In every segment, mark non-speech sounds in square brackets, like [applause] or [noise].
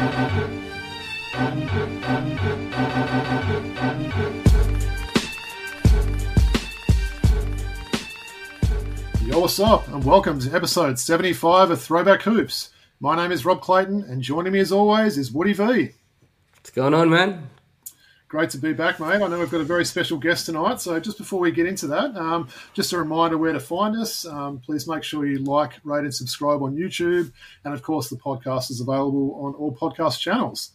Yo, what's up, and welcome to episode 75 of Throwback Hoops. My name is Rob Clayton, and joining me as always is Woody V. What's going on, man? Great to be back, mate. I know we've got a very special guest tonight, so just before we get into that, um, just a reminder where to find us. Um, please make sure you like, rate, and subscribe on YouTube, and of course, the podcast is available on all podcast channels.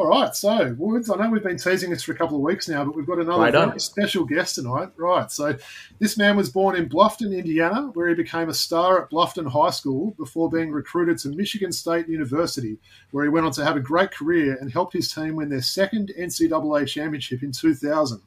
All right, so Woods, I know we've been teasing this for a couple of weeks now, but we've got another Right very special guest tonight. Right, so this man was born in Bluffton, Indiana, where he became a star at Bluffton High School before being recruited to Michigan State University, where he went on to have a great career and helped his team win their second NCAA championship in 2000.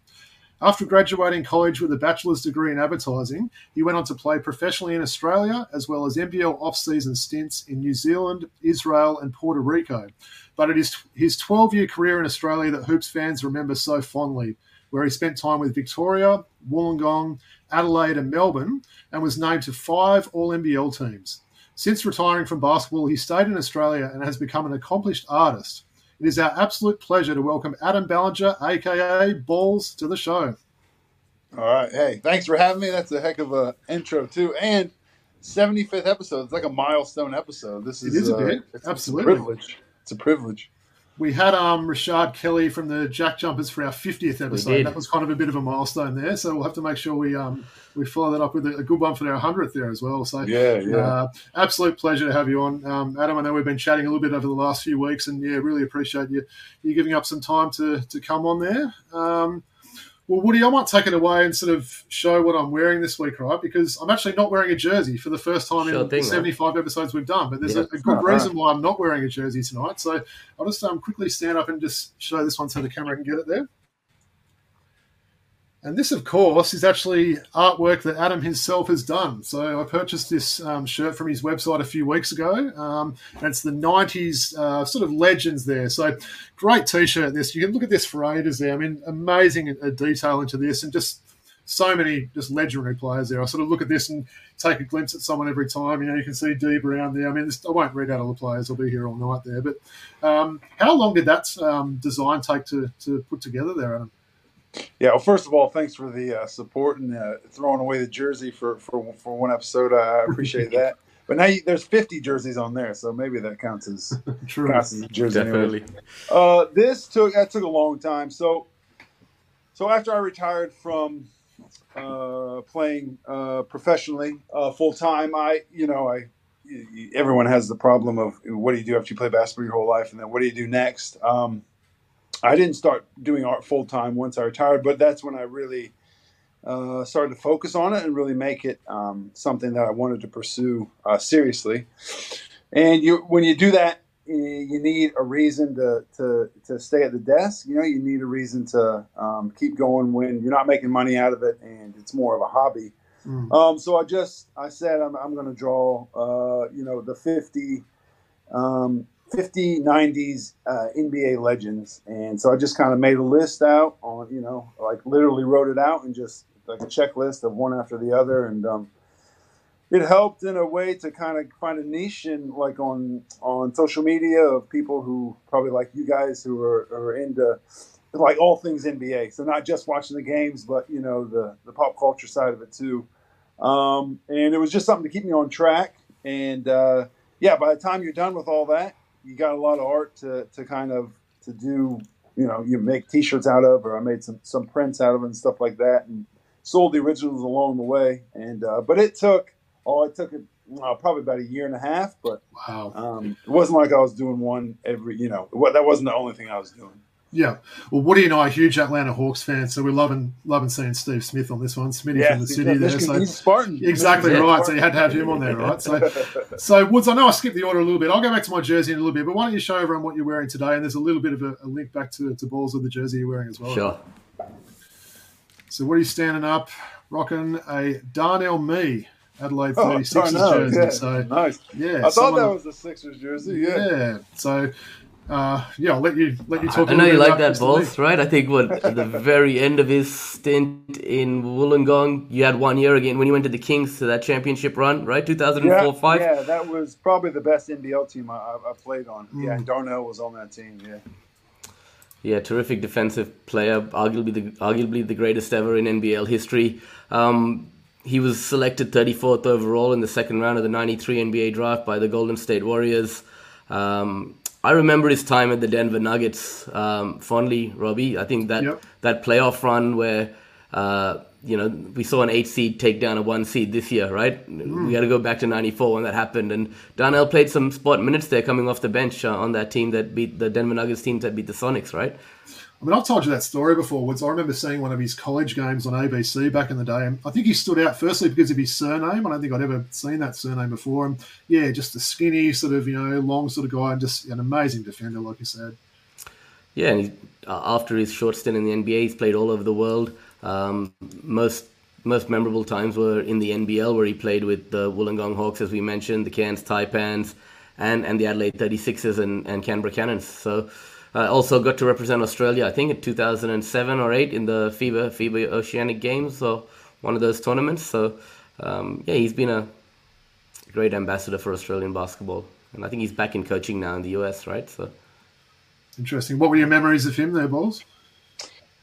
After graduating college with a bachelor's degree in advertising, he went on to play professionally in Australia as well as NBL off-season stints in New Zealand, Israel, and Puerto Rico. But it is his 12-year career in Australia that Hoops fans remember so fondly, where he spent time with Victoria, Wollongong, Adelaide, and Melbourne, and was named to five All-NBL teams. Since retiring from basketball, he stayed in Australia and has become an accomplished artist. It is our absolute pleasure to welcome Adam Ballinger, aka Balls, to the show. All right. Hey, thanks for having me. That's a heck of a intro too. And 75th episode. It's like a milestone episode. This is, It is a uh, bit, it's absolutely. a privilege. It's a privilege. We had um, Rashard Kelly from the Jack Jumpers for our 50th episode. That was kind of a bit of a milestone there. So we'll have to make sure we um, we follow that up with a, a good one for our 100th there as well. So Yeah, yeah. Uh, absolute pleasure to have you on, um, Adam. I know we've been chatting a little bit over the last few weeks, and yeah, really appreciate you you giving up some time to to come on there. Um, well, Woody, I might take it away and sort of show what I'm wearing this week, right? Because I'm actually not wearing a jersey for the first time Sure in thing, the man. 75 episodes we've done. But there's Yeah. a, a good Oh, reason why I'm not wearing a jersey tonight. So I'll just um, quickly stand up and just show this one so the camera can get it there. And this, of course, is actually artwork that Adam himself has done. So I purchased this um, shirt from his website a few weeks ago, um, and it's the '90s uh, sort of legends there. So great T-shirt. This you can look at this for ages there. I mean, amazing uh, detail into this, and just so many just legendary players there. I sort of look at this and take a glimpse at someone every time. You know, you can see Dee Brown there. I mean, this, I won't read out all the players. I'll be here all night there. But um, how long did that um, design take to, to put together there, Adam? Yeah. Well, first of all, thanks for the uh, support and uh, throwing away the jersey for, for, for one episode. I appreciate [laughs] that. But now you, there's 50 jerseys on there, so maybe that counts as [laughs] True. counts as a jersey. anyway. Definitely. Uh, this took that took a long time. So, so after I retired from uh, playing uh, professionally uh, full time, I you know I y- y- everyone has the problem of what do you do after you play basketball your whole life, and then what do you do next? Um, I didn't start doing art full time once I retired, but that's when I really uh, started to focus on it and really make it um, something that I wanted to pursue uh, seriously. And you, when you do that, you need a reason to, to, to stay at the desk. You know, you need a reason to um, keep going when you're not making money out of it and it's more of a hobby. Mm. Um, so I just I said I'm, I'm going to draw uh, you know the 50 um, 50 90s uh, NBA legends and so I just kind of made a list out on you know like literally wrote it out and just like a checklist of one after the other and um, it helped in a way to kind of find a niche in like on on social media of people who probably like you guys who are, are into like all things NBA. So not just watching the games, but you know the the pop culture side of it too. Um, and it was just something to keep me on track. And uh, yeah, by the time you're done with all that, you got a lot of art to to kind of to do. You know, you make T-shirts out of, or I made some some prints out of it and stuff like that, and sold the originals along the way. And uh, but it took oh, it took uh, probably about a year and a half, but Wow. um, it wasn't like I was doing one every. You know, what that wasn't the only thing I was doing. Yeah. Well, Woody and I are huge Atlanta Hawks fans, so we're loving loving seeing Steve Smith on this one. Smitty from the city a there. So he's a Spartan. Exactly Michigan right. So you had to have him on there, right? So, [laughs] so Woods, I know I skipped the order a little bit. I'll go back to my jersey in a little bit, but why don't you show everyone what you're wearing today? And there's a little bit of a, a link back to, to balls of the jersey you're wearing as well. Sure. So, what are you standing up, rocking a Darnell Mee Adelaide Oh, 36ers Darnell, jersey? yeah, So, nice. yeah, I thought someone- that was the Sixers jersey. Yeah. yeah. So uh, yeah, I'll let you let you talk. I know you like that, Balls, right? I think what at the very end of his stint in Wollongong, you had one year again when you went to the Kings to that championship run, right? Two thousand and four, five. Yeah, that was probably the best NBL team I, I played on. Mm. Yeah, Darnell was on that team. Yeah. Yeah, terrific defensive player, arguably the arguably the greatest ever in NBL history. Um, he was selected 34th overall in the second round of the 93 NBA draft by the Golden State Warriors. Um, I remember his time at the Denver Nuggets um, fondly, Robbie. I think that yep. that playoff run where uh, you know we saw an eight seed take down a one seed this year, right? Mm. We got to go back to '94 when that happened, and Darnell played some spot minutes there, coming off the bench uh, on that team that beat the Denver Nuggets team that beat the Sonics, right? I mean, I've told you that story before. Woods. I remember seeing one of his college games on ABC back in the day, and I think he stood out firstly because of his surname. I don't think I'd ever seen that surname before. And yeah, just a skinny, sort of you know, long sort of guy, and just an amazing defender, like you said. Yeah, and he, uh, after his short stint in the NBA, he's played all over the world. Um, most most memorable times were in the NBL, where he played with the Wollongong Hawks, as we mentioned, the Cairns Taipans, and and the Adelaide 36ers and, and Canberra Cannons. So uh, also got to represent Australia, I think in 2007 or 8 in the FIBA FIBA Oceanic Games or one of those tournaments. So um, yeah, he's been a great ambassador for Australian basketball, and I think he's back in coaching now in the US, right? So interesting. What were your memories of him there, Balls?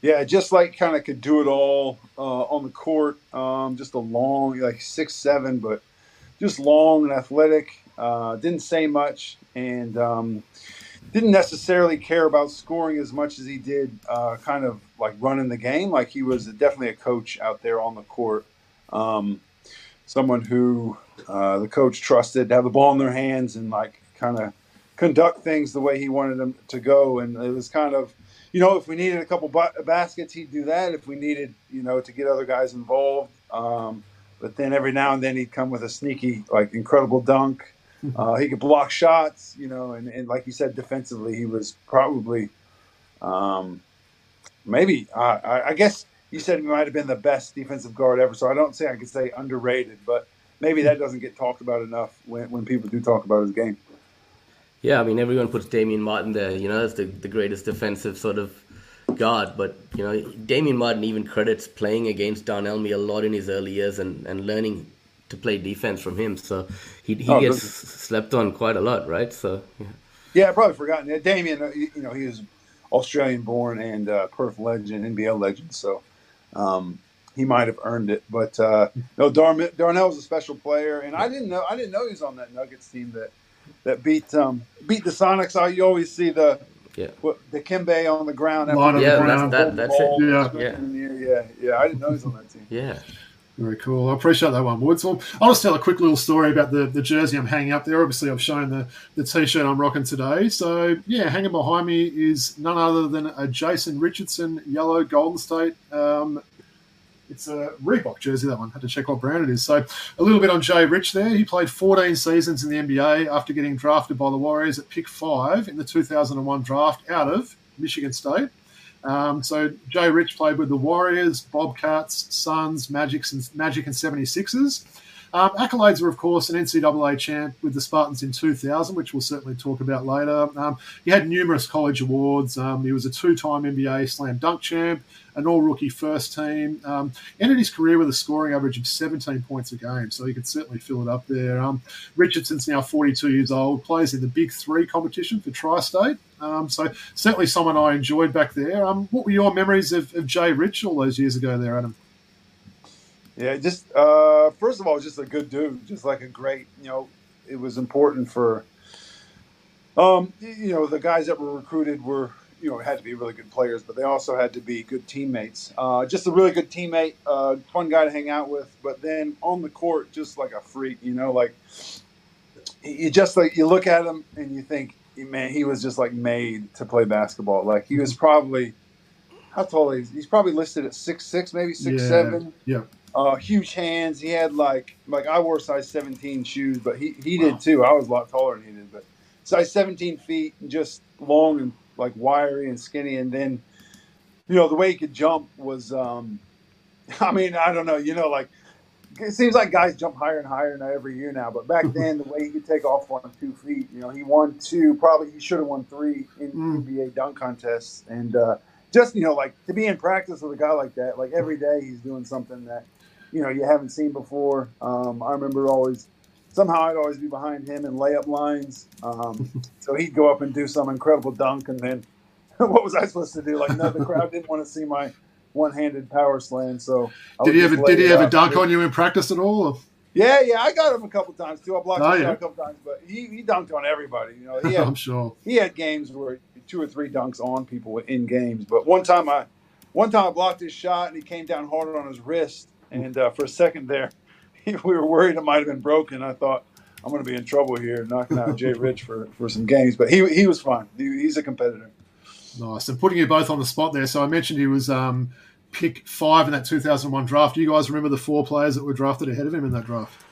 Yeah, just like kind of could do it all uh, on the court. Um, just a long, like six seven, but just long and athletic. Uh, didn't say much, and um, didn't necessarily care about scoring as much as he did uh, kind of like running the game. Like he was definitely a coach out there on the court. Um, someone who uh, the coach trusted to have the ball in their hands and like kind of conduct things the way he wanted them to go. And it was kind of, you know, if we needed a couple baskets, he'd do that. If we needed, you know, to get other guys involved. Um, but then every now and then he'd come with a sneaky, like incredible dunk uh, he could block shots, you know, and, and like you said, defensively, he was probably, um, maybe, uh, I, I, guess you said he might have been the best defensive guard ever. So I don't say I could say underrated, but maybe that doesn't get talked about enough when, when people do talk about his game. Yeah, I mean, everyone puts Damian Martin there, you know, as the, the greatest defensive sort of guard. But, you know, Damian Martin even credits playing against Darnell Mee a lot in his early years and, and learning to play defense from him. So he, he oh, gets slept on quite a lot, right? So yeah, yeah I probably forgotten. Yeah, Damian, uh, you know, he was Australian born and uh, Perth legend, NBL legend. So um, he might have earned it. But uh, no, Dar- Darnell was a special player, and I didn't know I didn't know he was on that Nuggets team that that beat um, beat the Sonics. I you always see the yeah. What, Dikembe on the ground. yeah, the ground. That, that's it. Yeah. Yeah. yeah, yeah, I didn't know he was on that team. Yeah. Very cool. I appreciate that one, Woods. Well, I'll just tell a quick little story about the, the jersey I'm hanging up there. Obviously, I've shown the, the t shirt I'm rocking today. So, yeah, hanging behind me is none other than a Jason Richardson yellow Golden State. Um, it's a Reebok jersey, that one. Had to check what brand it is. So, a little bit on Jay Rich there. He played 14 seasons in the NBA after getting drafted by the Warriors at pick five in the 2001 draft out of Michigan State. Um, so Jay Rich played with the Warriors, Bobcats, Suns, Magic, and Magic and 76ers. Um, accolades were, of course, an NCAA champ with the Spartans in 2000, which we'll certainly talk about later. Um, he had numerous college awards. Um, he was a two-time NBA slam dunk champ, an all-rookie first team. Um, ended his career with a scoring average of 17 points a game, so he could certainly fill it up there. Um, Richardson's now 42 years old, plays in the Big Three competition for Tri-State. Um, so certainly someone I enjoyed back there. what were your memories of, of Jay Rich all those years ago there, Adam? Yeah, just uh, first of all, just a good dude, just like a great, you know, it was important for, um, you know, the guys that were recruited were, you know, had to be really good players, but they also had to be good teammates. Uh, just a really good teammate, uh, fun guy to hang out with, but then on the court, just like a freak, you know, like you just like you look at him and you think, man, he was just like made to play basketball. Like he was probably how tall is he? He's probably listed at six six, maybe six yeah. seven. Yeah uh, huge hands. He had like like I wore size 17 shoes, but he, he did too. I was a lot taller than he did, but size 17 feet and just long and like wiry and skinny. And then, you know, the way he could jump was, um, [laughs] I mean, I don't know, you know, like it seems like guys jump higher and higher now every year now. But back [laughs] then, the way he could take off on two feet, you know, he won two, probably he should have won three in mm. NBA dunk contests, and uh, just you know, like to be in practice with a guy like that, like every day he's doing something that you know you haven't seen before. Um, I remember always somehow I'd always be behind him in layup lines, um, [laughs] so he'd go up and do some incredible dunk, and then [laughs] what was I supposed to do? Like, no, the crowd didn't want to see my one-handed power slam. So I did he ever did he ever dunk on you in practice at all? Or? Yeah, yeah, I got him a couple times too. I blocked oh, him yeah. a couple times, but he, he dunked on everybody. You know, he [laughs] had, I'm sure he had games where two or three dunks on people in games. But one time I, one time I blocked his shot and he came down harder on his wrist, and uh, for a second there, [laughs] we were worried it might have been broken. I thought I'm going to be in trouble here, knocking out Jay Rich for, for some games. But he he was fine. He, he's a competitor. Nice. And putting you both on the spot there. So I mentioned he was um, pick five in that 2001 draft. Do you guys remember the four players that were drafted ahead of him in that draft?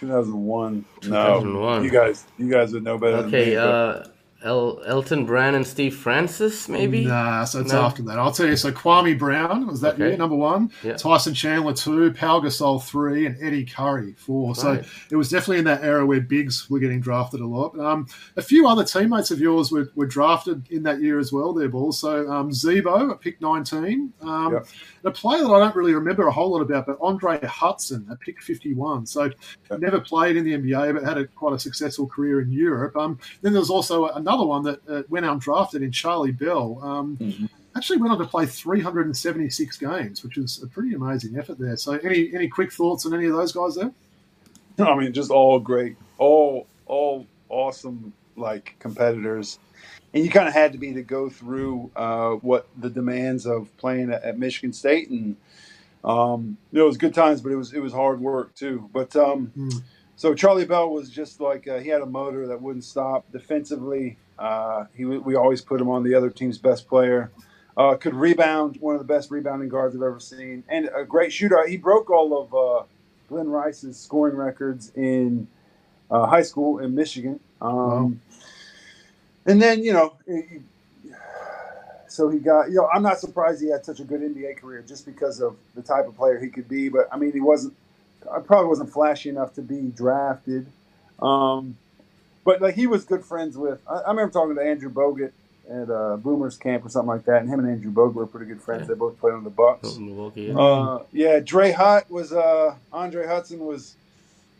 2001. 2001. No, you guys, you guys would know better. Okay, uh, El- Elton Brand and Steve Francis, maybe? Nah, so it's no. after that. I'll tell you. So Kwame Brown was that okay. year, number one. Yeah. Tyson Chandler, two. Pau Gasol, three. And Eddie Curry, four. Right. So it was definitely in that era where bigs were getting drafted a lot. Um, a few other teammates of yours were, were drafted in that year as well, their balls. So um, Z-Bo at pick 19. Um, yep. A player that I don't really remember a whole lot about, but Andre Hutson at pick 51. So yep. never played in the NBA, but had a, quite a successful career in Europe. Um, then there was also another another one that uh, went undrafted in Charlie Bell. Um, mm-hmm. Actually went on to play 376 games, which is a pretty amazing effort there. So, any any quick thoughts on any of those guys there? I mean, just all great, all all awesome like competitors, and you kind of had to be to go through uh, what the demands of playing at, at Michigan State, and um, you know, it was good times, but it was it was hard work too. But um, mm. So Charlie Bell was just like uh, he had a motor that wouldn't stop. Defensively, uh, he we always put him on the other team's best player. Uh, could rebound, one of the best rebounding guards I've ever seen, and a great shooter. He broke all of uh, Glen Rice's scoring records in uh, high school in Michigan. Um, wow. And then you know, so he got you know I'm not surprised he had such a good NBA career just because of the type of player he could be. But I mean, he wasn't I probably wasn't flashy enough to be drafted. Um, but like he was good friends with. I, I remember talking to Andrew Bogut at uh, Boomers Camp or something like that, and him and Andrew Bogut were pretty good friends. Yeah. They both played on the Bucks. Milwaukee, yeah. Uh, yeah, Dre Hutt was uh, Andre Hutson was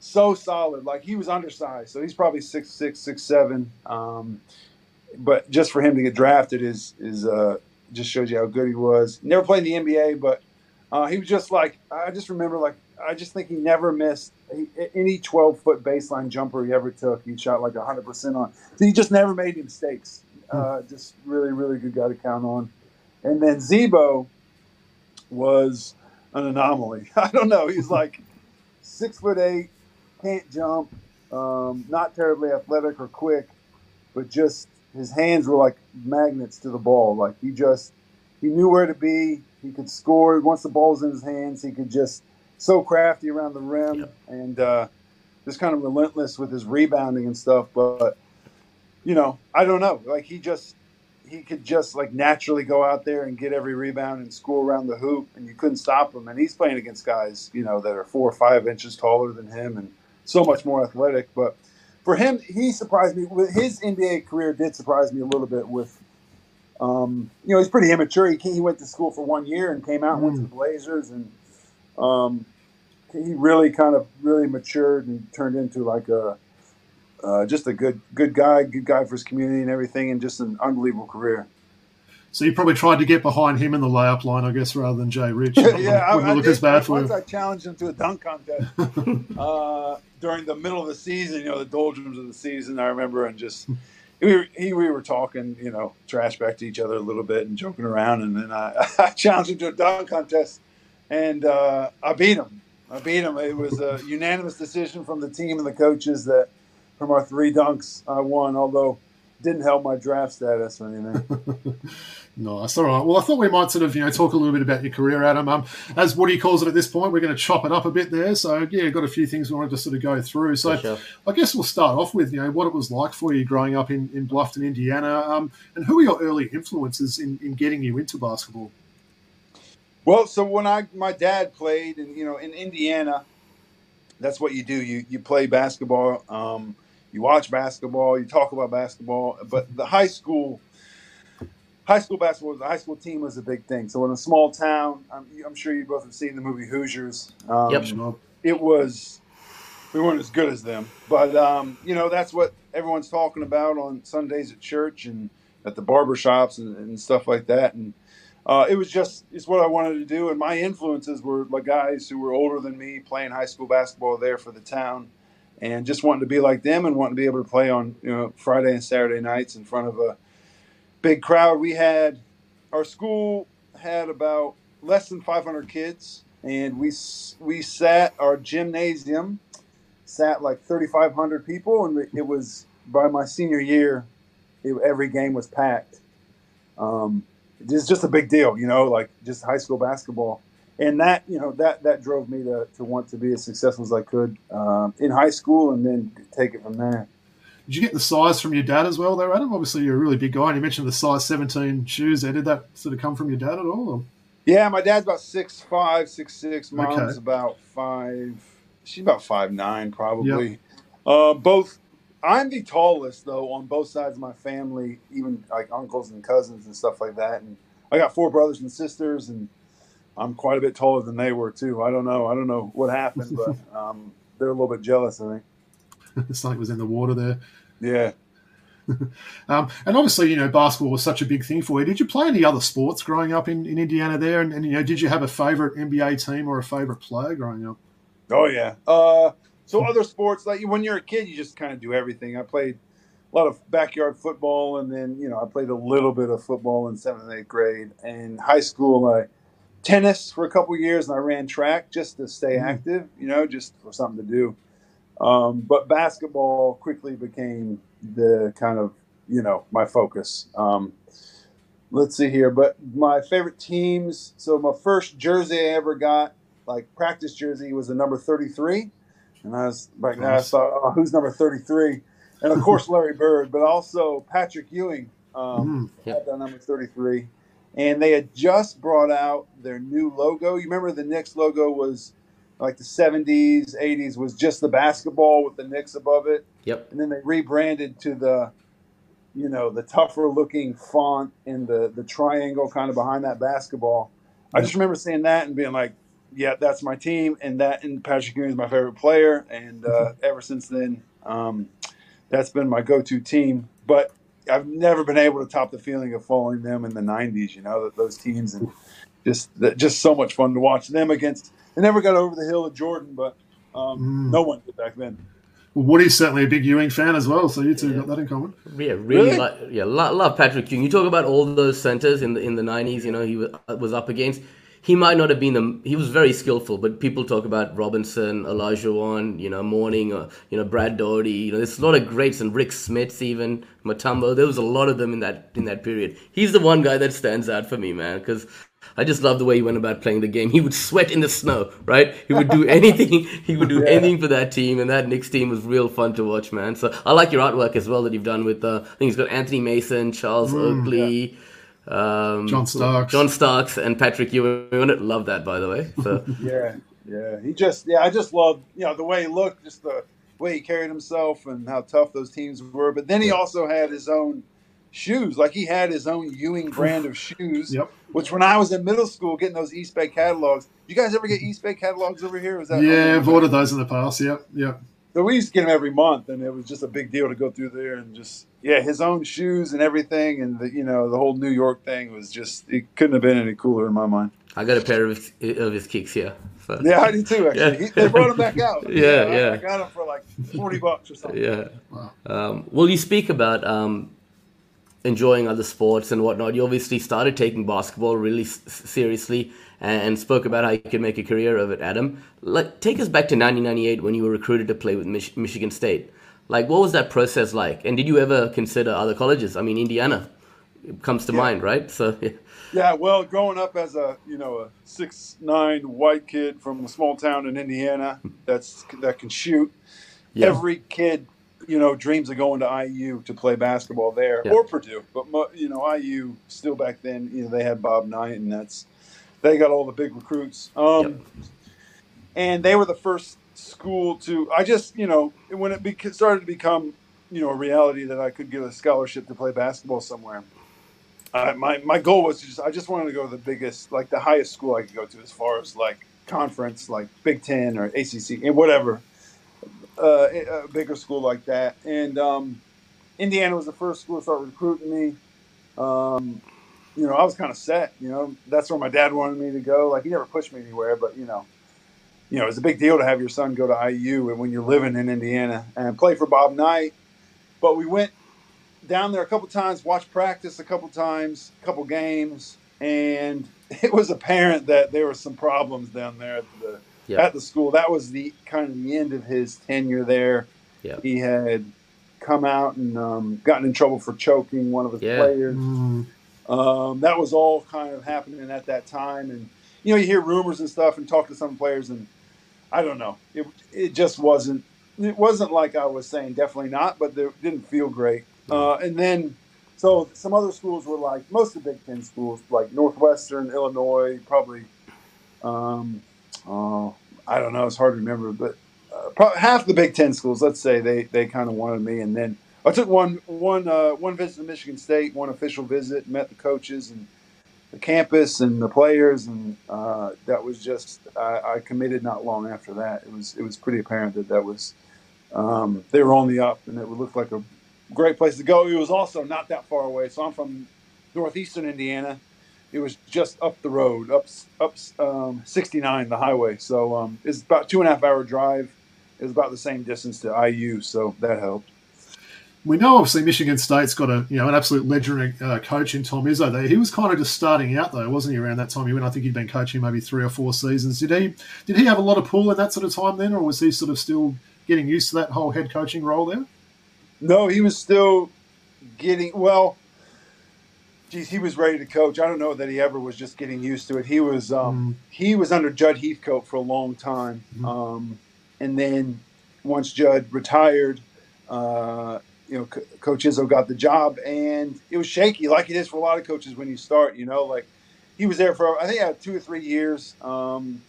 so solid. Like he was undersized, so he's probably six six six seven. Um, but just for him to get drafted is is uh, just shows you how good he was. Never played in the NBA, but uh, he was just like I just remember like I just think he never missed any 12 foot baseline jumper he ever took. He shot like 100% on. So he just never made any mistakes. Hmm. Uh, just really, really good guy to count on. And then Z-Bo was an anomaly. [laughs] I don't know. He's like six foot eight, can't jump, um, not terribly athletic or quick, but just his hands were like magnets to the ball. Like he just, he knew where to be. He could score. Once the ball was in his hands, he could just so crafty around the rim yep. and uh, just kind of relentless with his rebounding and stuff. But you know, I don't know. Like he just he could just like naturally go out there and get every rebound and score around the hoop, and you couldn't stop him. And he's playing against guys you know that are four or five inches taller than him and so much more athletic. But for him, he surprised me. His NBA career did surprise me a little bit with. Um, you know, he's pretty immature. He, he went to school for one year and came out and went to mm. the Blazers, and um, he really kind of really matured and turned into like a uh, just a good good guy, good guy for his community and everything, and just an unbelievable career. So you probably tried to get behind him in the layup line, I guess, rather than Jay Rich. [laughs] yeah, I, I look did, as bad for once him. I challenged him to a dunk contest [laughs] uh, during the middle of the season. You know, the doldrums of the season. I remember, and just we were, he, we were talking, you know, trash back to each other a little bit and joking around, and then I, [laughs] I challenged him to a dunk contest, and uh, I beat him. I beat him. It was a unanimous decision from the team and the coaches that from our three dunks I won, although didn't help my draft status or anything. [laughs] nice. All right. Well, I thought we might sort of, you know, talk a little bit about your career, Adam. Um, as Woody calls it at this point, we're going to chop it up a bit there. So, yeah, got a few things we wanted to sort of go through. So, sure. I guess we'll start off with, you know, what it was like for you growing up in, in Bluffton, Indiana, um, and who were your early influences in, in getting you into basketball? Well, so when I my dad played, and you know, in Indiana, that's what you do. You you play basketball. Um, you watch basketball. You talk about basketball. But the high school high school basketball, the high school team was a big thing. So in a small town, I'm, I'm sure you both have seen the movie Hoosiers. Um, Yep. It was we weren't as good as them, but um, you know that's what everyone's talking about on Sundays at church and at the barber shops and, and stuff like that. And uh, it was just it's what I wanted to do. And my influences were like guys who were older than me playing high school basketball there for the town. And just wanting to be like them and wanting to be able to play on you know Friday and Saturday nights in front of a big crowd. We had our school had about less than 500 kids, and we we sat our gymnasium sat like 3,500 people, and it was by my senior year, it, every game was packed. Um, it's just a big deal, you know, like just high school basketball, and that you know that that drove me to to want to be as successful as I could um, in high school, and then take it from there. Did you get the size from your dad as well, there, Adam? Obviously, you're a really big guy, and you mentioned the size 17 shoes there. Did that sort of come from your dad at all? Or? Yeah, my dad's about six five, six six. Mom's Okay. about five. She's about five nine, probably. Uh, both. I'm the tallest though on both sides of my family, even like uncles and cousins and stuff like that. And I got four brothers and sisters, and I'm quite a bit taller than they were too. I don't know. I don't know what happened, [laughs] but um, they're a little bit jealous. I think. [laughs] Something was in the water there. Yeah. [laughs] Um, and obviously, you know, basketball was such a big thing for you. Did you play any other sports growing up in, in Indiana there? And, and, you know, did you have a favorite NBA team or a favorite player growing up? Oh yeah. Uh, so other sports, like when you're a kid, you just kind of do everything. I played a lot of backyard football, and then you know I played a little bit of football in seventh and eighth grade. And high school, I tennis for a couple years, and I ran track just to stay Mhm. active. You know, just for something to do. Um, but basketball quickly became the kind of you know my focus. Um, let's see here, but my favorite teams. So my first jersey I ever got like practice jersey was the number 33 and i was back then i Nice. thought oh, who's number 33 and of course [laughs] larry bird but also patrick ewing um, Mm. Yeah. had that number 33 and they had just brought out their new logo you remember the Knicks logo was like the 70s 80s was just the basketball with the Knicks above it Yep. and then they rebranded to the you know the tougher looking font and the the triangle kind of behind that basketball i just remember seeing that and being like yeah that's my team and that and patrick ewing is my favorite player and uh, ever since then um, that's been my go-to team but i've never been able to top the feeling of following them in the 90s you know that those teams and just that- just so much fun to watch them against they never got over the hill of jordan but um, Mm. no one did back then Well, Woody's certainly a big Ewing fan as well, so you two Yeah. got that in common. Yeah, really, Really? like yeah, lo- love Patrick Ewing. You talk about all those centers in the in the nineties. You know, he was, was up against. He might not have been the. He was very skillful, but people talk about Robinson, Olajuwon, you know, Mourning, or you know, Brad Daugherty. You know, there's a lot of greats and Rik Smits even Mutombo. There was a lot of them in that in that period. He's the one guy that stands out for me, man, because. I just love the way he went about playing the game. He would sweat in the snow, right? He would do [laughs] anything. He would do Yeah. anything for that team, and that Knicks team was real fun to watch, man. So I like your artwork as well that you've done with. Uh, I think he's got Anthony Mason, Charles Oakley, um, John Starks. John Starks, and Patrick Ewing. Love that, by the way. So [laughs] Yeah, yeah. He just, yeah, I just love, you know, the way he looked, just the way he carried himself, and how tough those teams were. But then he also had his own shoes, like he had his own Ewing brand of shoes. Yep. Which, when I was in middle school, getting those Eastbay catalogs, you guys ever get Eastbay catalogs over here? Was that Yeah, I've ordered those in the past. Yep, yep. So we used to get them every month, and it was just a big deal to go through there and just yeah, his own shoes and everything, and the you know the whole New York thing was just it couldn't have been any cooler in my mind. I got a pair of his, of his kicks here. So. Yeah, I do too. Actually, Yeah. he, they brought him back out. [laughs] Yeah, I- yeah. I got him for like forty bucks or something. Yeah. Wow. Um, well, you speak about um, enjoying other sports and whatnot. You obviously started taking basketball really s- seriously and, spoke about how you could make a career of it, Adam. Like, take us back to 1998 when you were recruited to play with Mich- Michigan State. Like, what was that process like? And did you ever consider other colleges? I mean, Indiana comes to Yeah. mind, right? So, [laughs] yeah. Yeah, well, growing up as a you know a six nine white kid from a small town in Indiana that's that can shoot. Yeah. Every kid, you know, dreams of going to IU to play basketball there or Purdue. But you know, IU still back then, you know, they had Bob Knight, and that's they got all the big recruits. Um, Yep. And they were the first school to. I just you know when it beca- started to become you know a reality that I could get a scholarship to play basketball somewhere. Uh, my my goal was to just I just wanted to go to the biggest like the highest school I could go to as far as like conference like Big Ten or ACC and whatever uh, a bigger school like that. And um, Indiana was the first school to start recruiting me. Um, you know, I was kind of set. You know, that's where my dad wanted me to go. Like he never pushed me anywhere, but you know, you know, it's a big deal to have your son go to IU and when you're living in Indiana and play for Bob Knight. But we went down there a couple times, watched practice a couple times, a couple games, and [laughs] it was apparent that there were some problems down there at the yep. at the school. That was the kind of the end of his tenure there. Yep. He had come out and um, gotten in trouble for choking one of his yeah. players. Mm. Um, that was all kind of happening at that time, and you know you hear rumors and stuff, and talk to some players, and I don't know. It it just wasn't. It wasn't like I was saying definitely not, but it didn't feel great. Uh, and then, so some other schools were like most of the Big Ten schools, like Northwestern, Illinois, probably. Um, oh, I don't know. It's hard to remember, but uh, half the Big Ten schools, let's say, they they kind of wanted me, and then I took one one uh, one visit to Michigan State, one official visit, met the coaches and the campus and the players, and uh, that was just I, I, committed not long after that. It was it was pretty apparent that that was um, they were on the up, and it would look like a great place to go. It was also not that far away. So I'm from northeastern Indiana. It was just up the road, up up um, 69, the highway. So um, it's about two and a half hour drive. It was about the same distance to IU, so that helped we know obviously Michigan State's got a you know an absolute legendary uh, coach in Tom Izzo. There, he was kind of just starting out though, wasn't he? Around that time he went, I think he'd been coaching maybe three or four seasons. Did he? Did he have a lot of pull in that sort of time then, or was he sort of still getting used to that whole head coaching role there? No, he was still getting well. Geez, he was ready to coach. I don't know that he ever was just getting used to it. He was um, mm. he was under Jud Heathcote for a long time, mm. um, and then once Jud retired. Uh, you know, C- Coach Izzo got the job, and it was shaky, like it is for a lot of coaches when you start. You know, like he was there for I think two or three years, um,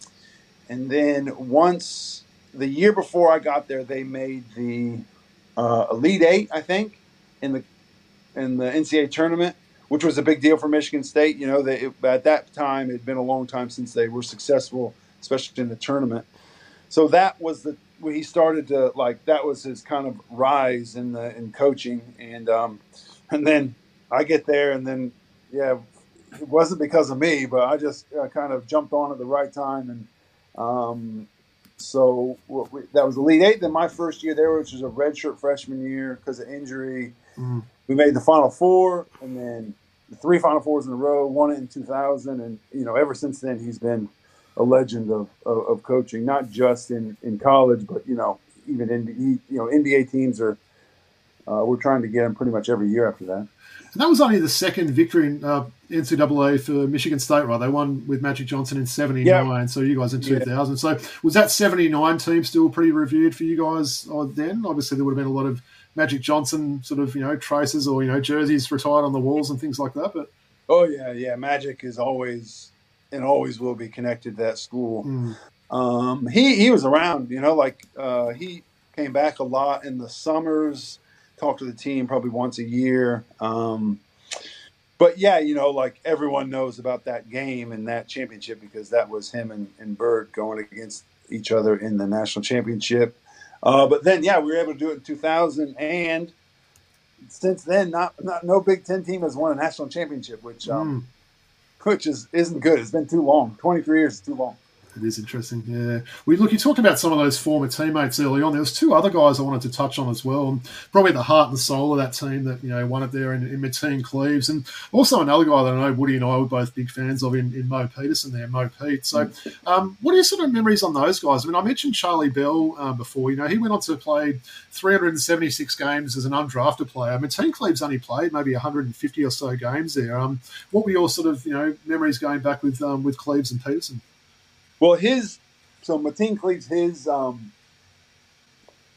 and then once the year before I got there, they made the uh, Elite Eight, I think, in the in the NCAA tournament, which was a big deal for Michigan State. You know, they, at that time it had been a long time since they were successful, especially in the tournament. So that was the he started to like that was his kind of rise in the in coaching, and um, and then I get there, and then yeah, it wasn't because of me, but I just uh, kind of jumped on at the right time, and um, so we, that was Elite Eight. Then my first year there, which was a redshirt freshman year because of injury, mm. we made the Final Four, and then the three Final Fours in a row. Won it in 2000, and you know ever since then he's been a legend of, of, of, coaching, not just in, in college, but you know, even in you know NBA teams are. Uh, we're trying to get him pretty much every year after that. And that was only the second victory in uh, NCAA for Michigan State, right? They won with Magic Johnson in '79, yeah. so you guys in 2000. Yeah. So was that '79 team still pretty revered for you guys uh, then? Obviously, there would have been a lot of Magic Johnson sort of you know traces or you know jerseys retired on the walls and things like that. But oh yeah, yeah, Magic is always and always will be connected to that school. Mm. Um, he he was around, you know, like uh, he came back a lot in the summers, talked to the team probably once a year. Um, but yeah, you know, like everyone knows about that game and that championship because that was him and, and Bird going against each other in the national championship. Uh, but then, yeah, we were able to do it in 2000, and since then, not, not no Big Ten team has won a national championship, which um, mm which is isn't good. It's been too long. Twenty three years is too long. It is interesting, yeah. We look. You talked about some of those former teammates early on. There was two other guys I wanted to touch on as well. and Probably the heart and soul of that team that you know won it there in, in Mateen Cleaves, and also another guy that I know Woody and I were both big fans of in, in Mo Peterson there, Mo Pete. So, um, what are your sort of memories on those guys? I mean, I mentioned Charlie Bell uh, before. You know, he went on to play 376 games as an undrafted player. Mateen Cleaves only played maybe 150 or so games there. Um, what were your sort of you know memories going back with um, with Cleaves and Peterson? Well, his so Mateen Cleaves, his um,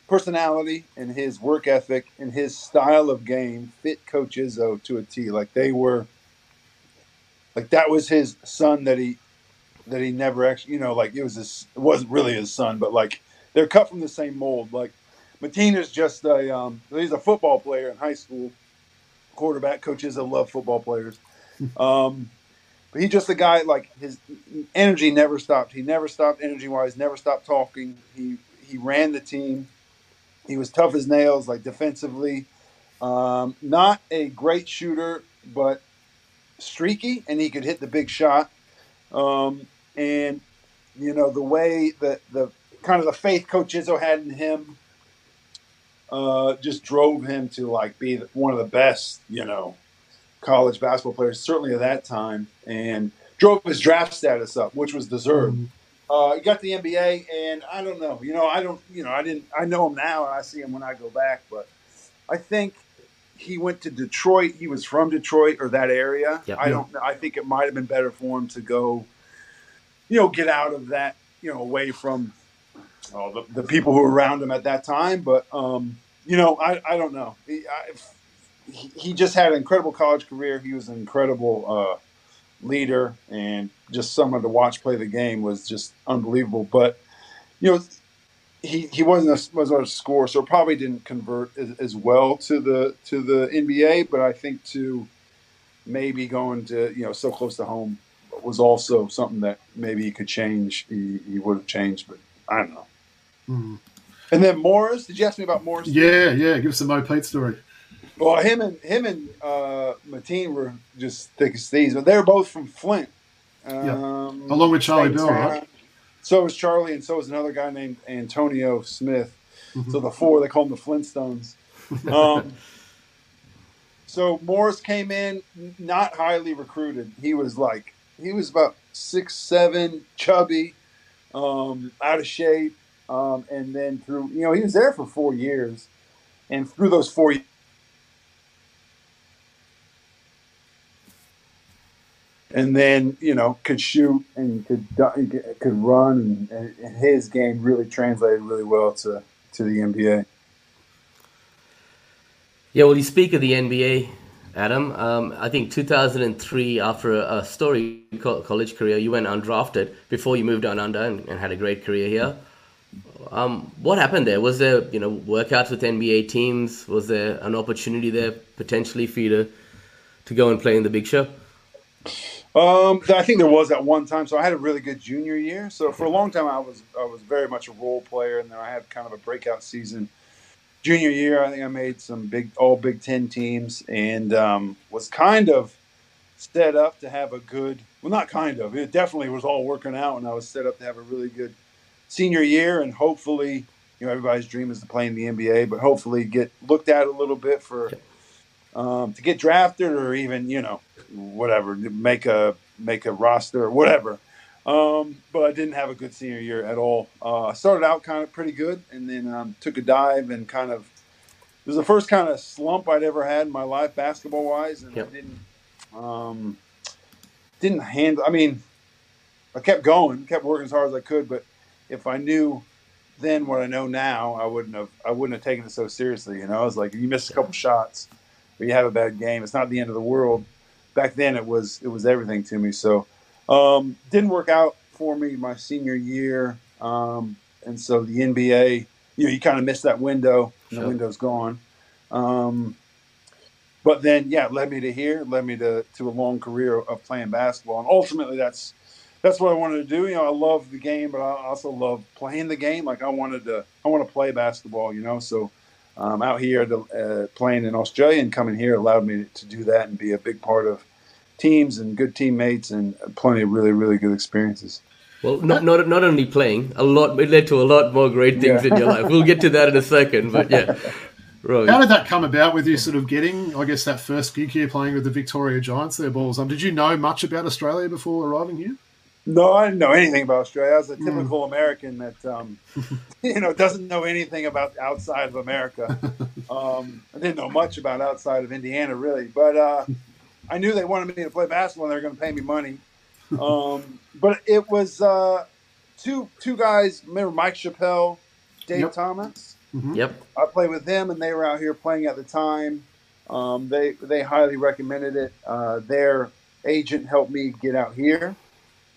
personality and his work ethic and his style of game fit Coach Izzo to a T. Like they were, like that was his son that he that he never actually, you know, like it was his, it wasn't really his son, but like they're cut from the same mold. Like Mateen's just a um, he's a football player in high school, quarterback. Coaches that love football players. [laughs] Um, but he's just a guy like his energy never stopped. He never stopped energy wise. Never stopped talking. He he ran the team. He was tough as nails, like defensively. Um, not a great shooter, but streaky, and he could hit the big shot. Um, and you know the way that the kind of the faith Coach Izzo had in him uh, just drove him to like be one of the best, you know, college basketball players, certainly at that time, and drove his draft status up, which was deserved. Mm-hmm. Uh, he got the NBA, and I don't know. You know, I don't. You know, I didn't. I know him now, and I see him when I go back. But I think he went to Detroit. He was from Detroit or that area. Yep. I don't. I think it might have been better for him to go. You know, get out of that. You know, away from oh, the, the people who were around him at that time. But um, you know, I, I don't know. He, I, he just had an incredible college career. He was an incredible uh, leader, and just someone to watch play the game was just unbelievable. But you know, he, he wasn't a, was a scorer, so probably didn't convert as, as, well to the to the NBA. But I think to maybe going to you know so close to home was also something that maybe he could change. He, he would have changed, but I don't know. Mm. And then Morris, did you ask me about Morris? Yeah, yeah. Give us a Mo Pete story. Well, him and him and uh, Mateen were just thick as thieves, but they're both from Flint. Um, yeah. Along with Charlie Bell, right? So was Charlie, and so was another guy named Antonio Smith. Mm-hmm. So the four, they call them the Flintstones. [laughs] Um, so Morris came in not highly recruited. He was like he was about six seven, chubby, um, out of shape um, and then through, you know, he was there for four years. And through those four and then you know could shoot and could could run and, and, his game really translated really well to to the NBA. Yeah, well, you speak of the NBA, Adam. Um, I think 2003, after a, a story college career, you went undrafted before you moved on under and, and had a great career here. Um, what happened there? Was there, you know, workouts with NBA teams? Was there an opportunity there potentially for you to to go and play in the big show? Um, I think there was at one time. So I had a really good junior year. So for a long time, I was I was very much a role player, and then I had kind of a breakout season. Junior year, I think I made some big all Big Ten teams, and um, was kind of set up to have a good. Well, not kind of. It definitely was all working out, and I was set up to have a really good senior year, and hopefully, you know, everybody's dream is to play in the NBA, but hopefully get looked at a little bit for um, to get drafted or even you know whatever make a make a roster or whatever. Um, but I didn't have a good senior year at all. Uh, I started out kind of pretty good, and then um, took a dive and kind of it was the first kind of slump I'd ever had in my life, basketball wise, and yep. I didn't um, didn't handle. I mean, I kept going, kept working as hard as I could, but if I knew then what I know now, I wouldn't have I wouldn't have taken it so seriously. You know, I was like, you missed a couple shots, or you have a bad game. It's not the end of the world. Back then, it was it was everything to me. So, um, didn't work out for me my senior year, um, and so the NBA, you know, you kind of miss that window. Sure. The window's gone. Um, but then, yeah, it led me to here. Led me to to a long career of playing basketball, and ultimately, that's that's what I wanted to do. You know, I love the game, but I also love playing the game. Like I wanted to, I want to play basketball. You know, so um, out here to, uh, playing in Australia and coming here allowed me to do that and be a big part of teams and good teammates and plenty of really really good experiences. Well, not not not only playing, a lot it led to a lot more great things yeah. in your life. We'll get to that in a second, but yeah. Right. How did that come about with you sort of getting, I guess, that first gig here playing with the Victoria Giants there, Balls? Um, did you know much about Australia before arriving here? No, I didn't know anything about Australia. I was a hmm. typical mm. American that um, [laughs] you know doesn't know anything about outside of America. [laughs] Um, I didn't know much about outside of Indiana really, but uh, I knew they wanted me to play basketball and they were going to pay me money. [laughs] Um, but it was uh, two two guys. Remember Mike Chappell, Dave yep. Thomas. Mm-hmm. Yep. I played with them, and they were out here playing at the time. Um, they they highly recommended it. Uh, their agent helped me get out here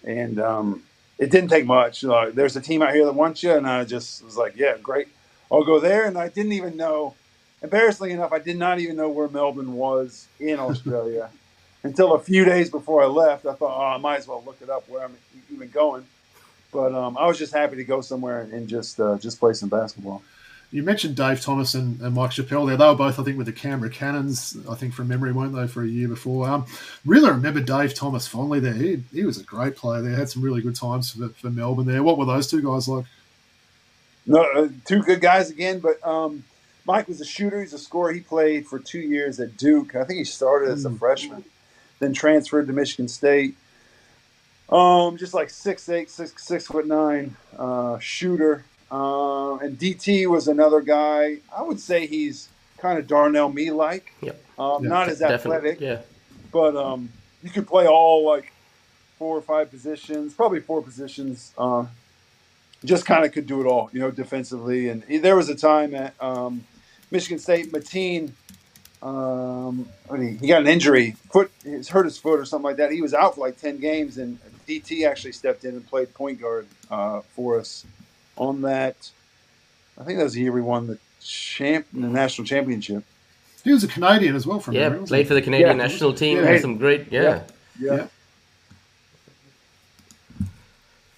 and um, it didn't take much. Uh, there's a team out here that wants you, and I just was like, yeah, great, I'll go there. And I didn't even know. Embarrassingly enough, I did not even know where Melbourne was in Australia [laughs] until a few days before I left. I thought, oh, I might as well look it up where I'm even going. But um, I was just happy to go somewhere and just uh, just play some basketball. You mentioned Dave Thomas and, and, Mike Chappell there. They were both, I think, with the Canberra Cannons, I think from memory, weren't they, for a year before? Um, really remember Dave Thomas fondly there. He, he was a great player there, had some really good times for, for Melbourne there. What were those two guys like? No, uh, two good guys again, but um, Mike was a shooter. He's a scorer. He played for two years at Duke. I think he started as a mm. freshman, then transferred to Michigan State. Um, just like six eight, six six foot nine, uh, shooter. Uh, and DT was another guy. I would say he's kind of Darnell Mee like. Yep. Um, Not as athletic. Yeah. But um, you could play all like four or five positions, probably four positions. Uh, just kind of could do it all, you know, defensively. And he, there was a time at um, Michigan State, Mateen. Um, he, he got an injury, foot, he's hurt his foot or something like that. He was out for like ten games, and DT actually stepped in and played point guard uh, for us on that. I think that was the year we won the champ, the national championship. He was a Canadian as well from yeah, there, played for the Canadian yeah. national team. Yeah. Had some great, yeah. yeah. yeah.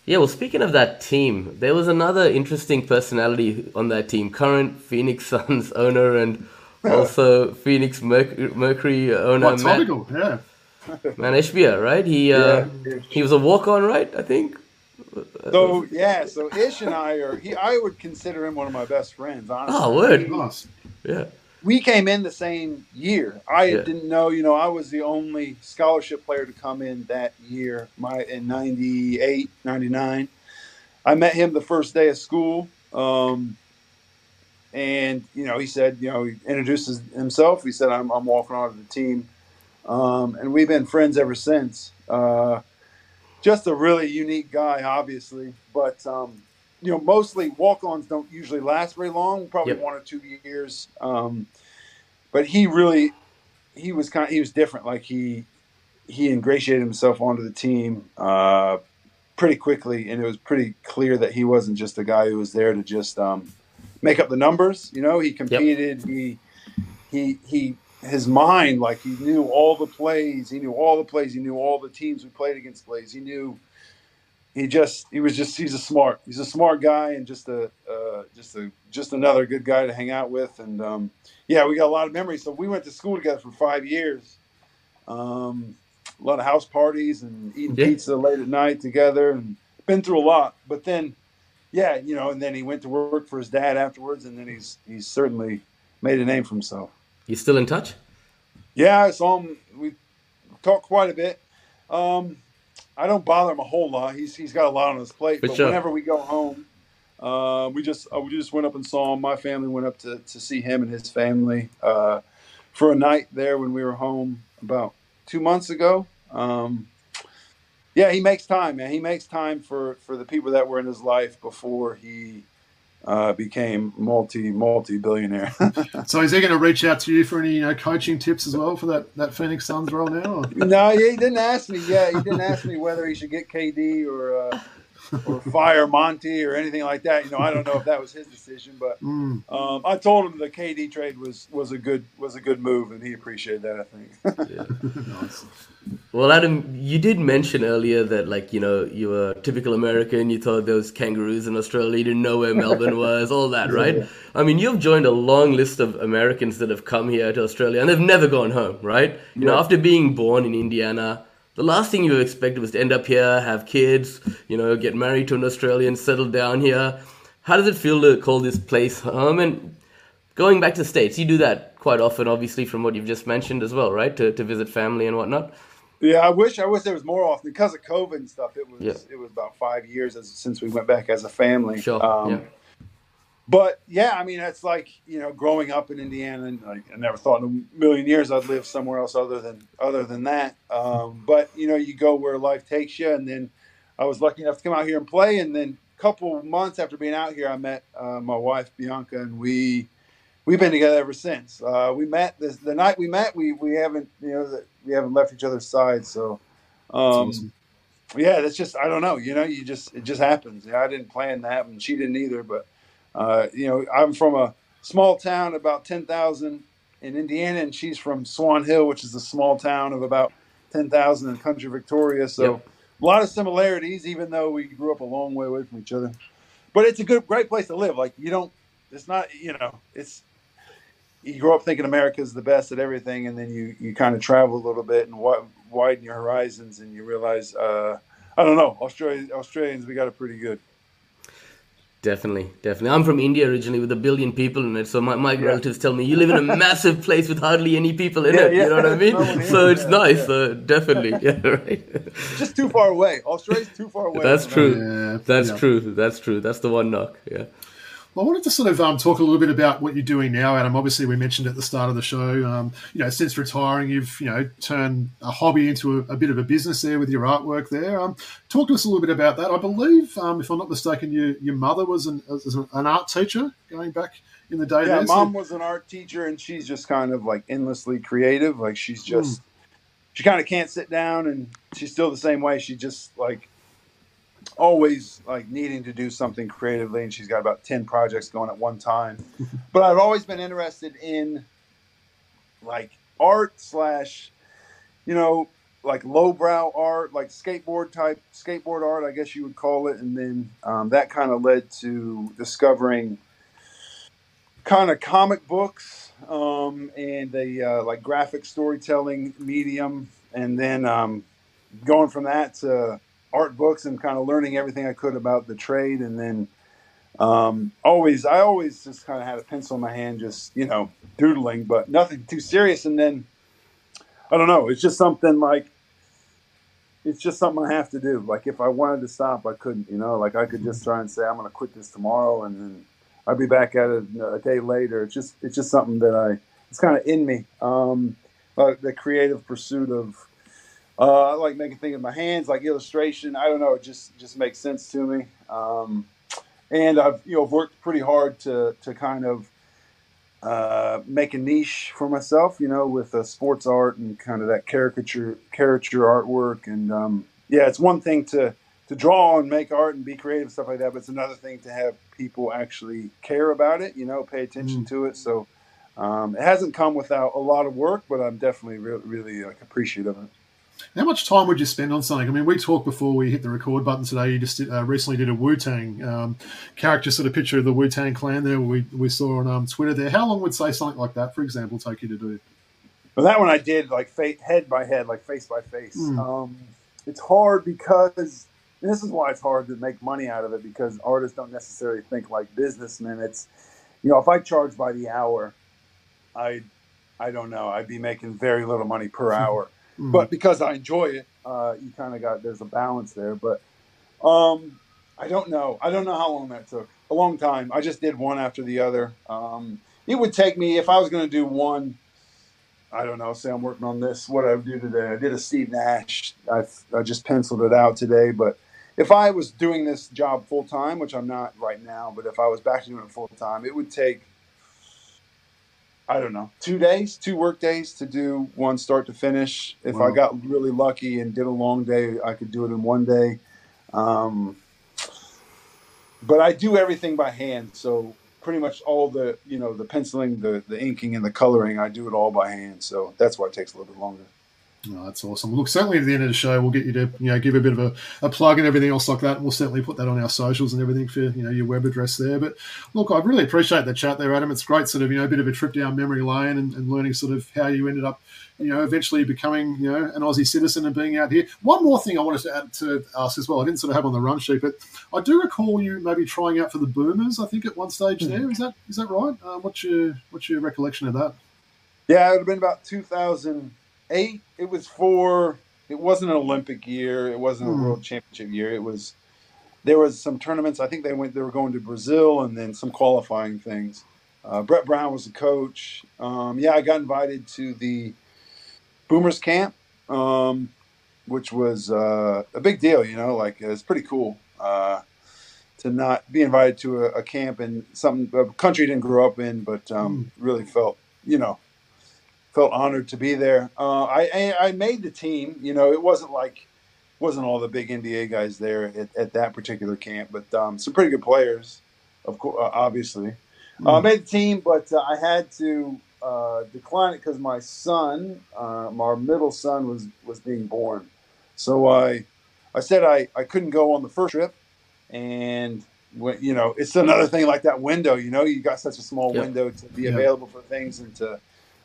Yeah, well, speaking of that team, there was another interesting personality on that team. Current Phoenix [laughs] Suns owner and also [laughs] Phoenix Mercury owner. What, Matt, yeah. Mat Ishbia, right? He uh, he was a walk on, right? I think. So yeah, so Ish and I are. He, I would consider him one of my best friends. Honestly. Oh, word. Yeah. We came in the same year. I yeah. didn't know. You know, I was the only scholarship player to come in that year. My in 98, 99. I met him the first day of school. Um, and you know, he said, you know, he introduces himself. He said, "I'm, I'm walking onto the team," um, and we've been friends ever since. Uh, just a really unique guy, obviously. But um, you know, mostly walk-ons don't usually last very long, probably yep. one or two years. Um, but he really, he was kind, of, he was different. Like he, he ingratiated himself onto the team uh, pretty quickly, and it was pretty clear that he wasn't just a guy who was there to just um, make up the numbers. You know, he competed. Yep. He, he, he his mind, like he knew all the plays, he knew all the plays, he knew all the teams we played against plays. He knew he just he was just he's a smart he's a smart guy and just a uh, just a just another good guy to hang out with and um, yeah we got a lot of memories. So we went to school together for five years. Um, a lot of house parties and eating yeah. pizza late at night together and been through a lot. But then, yeah, you know, and then he went to work for his dad afterwards, and then he's he's certainly made a name for himself. You still in touch? Yeah, I saw. We talked quite a bit. Um, I don't bother him a whole lot. He's he's got a lot on his plate. but whenever we go home, uh, we just uh, we just went up and saw him. My family went up to, to see him and his family uh, for a night there when we were home about two months ago. Um, yeah, he makes time, man. He makes time for for the people that were in his life before he uh, became multi multi billionaire. [laughs] so is he going to reach out to you for any you know coaching tips as well for that that Phoenix Suns role now? Or? No, he didn't ask me. Yeah, he didn't ask me whether he should get KD or uh, or fire Monty or anything like that. You know, I don't know if that was his decision, but mm. um, I told him the KD trade was was a good was a good move, and he appreciated that. I think. yeah. [laughs] nice. Well, Adam, you did mention earlier that like you know you were typical American. You thought there was kangaroos in Australia. You didn't know where Melbourne [laughs] was. All that, right? Yeah. I mean, you've joined a long list of Americans that have come here to Australia and they've never gone home, right? You yeah. know, after being born in Indiana the last thing you expected was to end up here, have kids, you know, get married to an Australian, settle down here. How does it feel to call this place home? And going back to the States, you do that quite often, obviously, from what you've just mentioned as well, right? To, to visit family and whatnot. Yeah, I wish I wish there was more often because of COVID and stuff. It was yeah. it was about five years as, since we went back as a family. Sure. Um, yeah but yeah, I mean, it's like you know, growing up in Indiana, and like, I never thought in a million years I'd live somewhere else other than other than that. Um, but you know, you go where life takes you, and then I was lucky enough to come out here and play. And then a couple months after being out here, I met uh, my wife Bianca, and we we've been together ever since. Uh, we met this, the night we met. We we haven't you know we haven't left each other's side. So. Um, yeah, that's just I don't know. You know, you just it just happens. Yeah, I didn't plan that, and she didn't either. But uh, you know, I'm from a small town about ten thousand in Indiana, and she's from Swan Hill, which is a small town of about ten thousand in Country Victoria. So yep. a lot of similarities, even though we grew up a long way away from each other. But it's a good, great place to live. Like you don't, it's not, you know, it's you grow up thinking America is the best at everything, and then you you kind of travel a little bit and widen your horizons, and you realize, uh, I don't know, Australia, Australians, we got it pretty good. Definitely, definitely. I'm from India originally with a billion people in it. So my, my yeah. relatives tell me you live in a massive [laughs] place with hardly any people in yeah, it. Yeah. You know what I mean? [laughs] so it's nice. So definitely. [laughs] Yeah, right. Just too far away. Australia's too far away. That's true. That's true. That's true. That's the one knock. Yeah. Well, I wanted to sort of um, talk a little bit about what you're doing now, Adam. Obviously, we mentioned at the start of the show, um, you know, since retiring, you've you know turned a hobby into a, a bit of a business there with your artwork. There, um, talk to us a little bit about that. I believe, um, if I'm not mistaken, your your mother was an, was an art teacher going back in the day. Yeah, there, mom so. was an art teacher, and she's just kind of like endlessly creative. Like she's just, mm. she kind of can't sit down, and she's still the same way. She just like always like needing to do something creatively and she's got about 10 projects going at one time. [laughs] But i've always been interested in like art slash you know like lowbrow art like skateboard type skateboard art i guess you would call it. And then um, that kind of led to discovering kind of comic books um, and the uh, like graphic storytelling medium. And then um, going from that to art books and kind of learning everything I could about the trade. And then um, always, I always just kind of had a pencil in my hand, just, you know, doodling, but nothing too serious. And then, I don't know, it's just something like, it's just something I have to do. Like if I wanted to stop, I couldn't, you know, like I could just try and say, I'm going to quit this tomorrow. And then I'd be back at it a day later. It's just, it's just something that I, it's kind of in me. Um, uh, the creative pursuit of, uh, I like making things with my hands, like illustration. I don't know, it just just makes sense to me. Um, and I've you know worked pretty hard to to kind of uh, make a niche for myself, you know, with uh, sports art and kind of that caricature caricature artwork. And um, yeah, it's one thing to to draw and make art and be creative and stuff like that, but it's another thing to have people actually care about it, you know, pay attention mm. to it. So um, it hasn't come without a lot of work, but I'm definitely re- really like appreciative of it. How much time would you spend on something? I mean, we talked before we hit the record button today. You just did, uh, recently did a Wu Tang um, character sort of picture of the Wu Tang clan there. We, we saw on um, Twitter there. How long would say something like that, for example, take you to do? Well, that one I did like face, head by head, like face by face. Mm. Um, it's hard because this is why it's hard to make money out of it because artists don't necessarily think like businessmen. It's you know, if I charge by the hour, I I don't know, I'd be making very little money per [laughs] hour. Mm-hmm. But because I enjoy it, uh, you kind of got there's a balance there. But um, I don't know. I don't know how long that took. A long time. I just did one after the other. Um, it would take me if I was going to do one. I don't know. Say I'm working on this. What I do today? I did a Steve Nash. I I just penciled it out today. But if I was doing this job full time, which I'm not right now, but if I was back to doing it full time, it would take I don't know, two days, two work days to do one start to finish. If wow. I got really lucky and did a long day, I could do it in one day. Um, but I do everything by hand, so pretty much all the you know the penciling, the the inking, and the coloring, I do it all by hand. So that's why it takes a little bit longer. That's awesome. Look, certainly at the end of the show, we'll get you to you know give a bit of a, a plug and everything else like that. And we'll certainly put that on our socials and everything for you know your web address there. But look, I really appreciate the chat there, Adam. It's great, sort of you know a bit of a trip down memory lane and, and learning sort of how you ended up you know eventually becoming you know an Aussie citizen and being out here. One more thing I wanted to add to as well. I didn't sort of have on the run sheet, but I do recall you maybe trying out for the Boomers. I think at one stage there is that is that right? Um, what's your what's your recollection of that? Yeah, it would have been about two thousand eight, it was four. It wasn't an Olympic year. It wasn't a hmm. World Championship year. It was. There was some tournaments. I think they went. They were going to Brazil, and then some qualifying things. Uh, Brett Brown was the coach. Um, yeah, I got invited to the Boomers camp, um, which was uh, a big deal. You know, like it's pretty cool uh, to not be invited to a, a, camp in some a country didn't grow up in, but um, mm. really felt you know felt honored to be there. Uh, I, I made the team. You know, it wasn't like wasn't all the big NBA guys there at, at that particular camp, but um, some pretty good players, of course, uh, obviously. Mm. Uh, made the team, but uh, I had to uh, decline it because my son, uh, our middle son, was was being born. So I, I said I, I couldn't go on the first trip, and when, you know it's another thing like that window. You know, you got such a small window to be available for things and to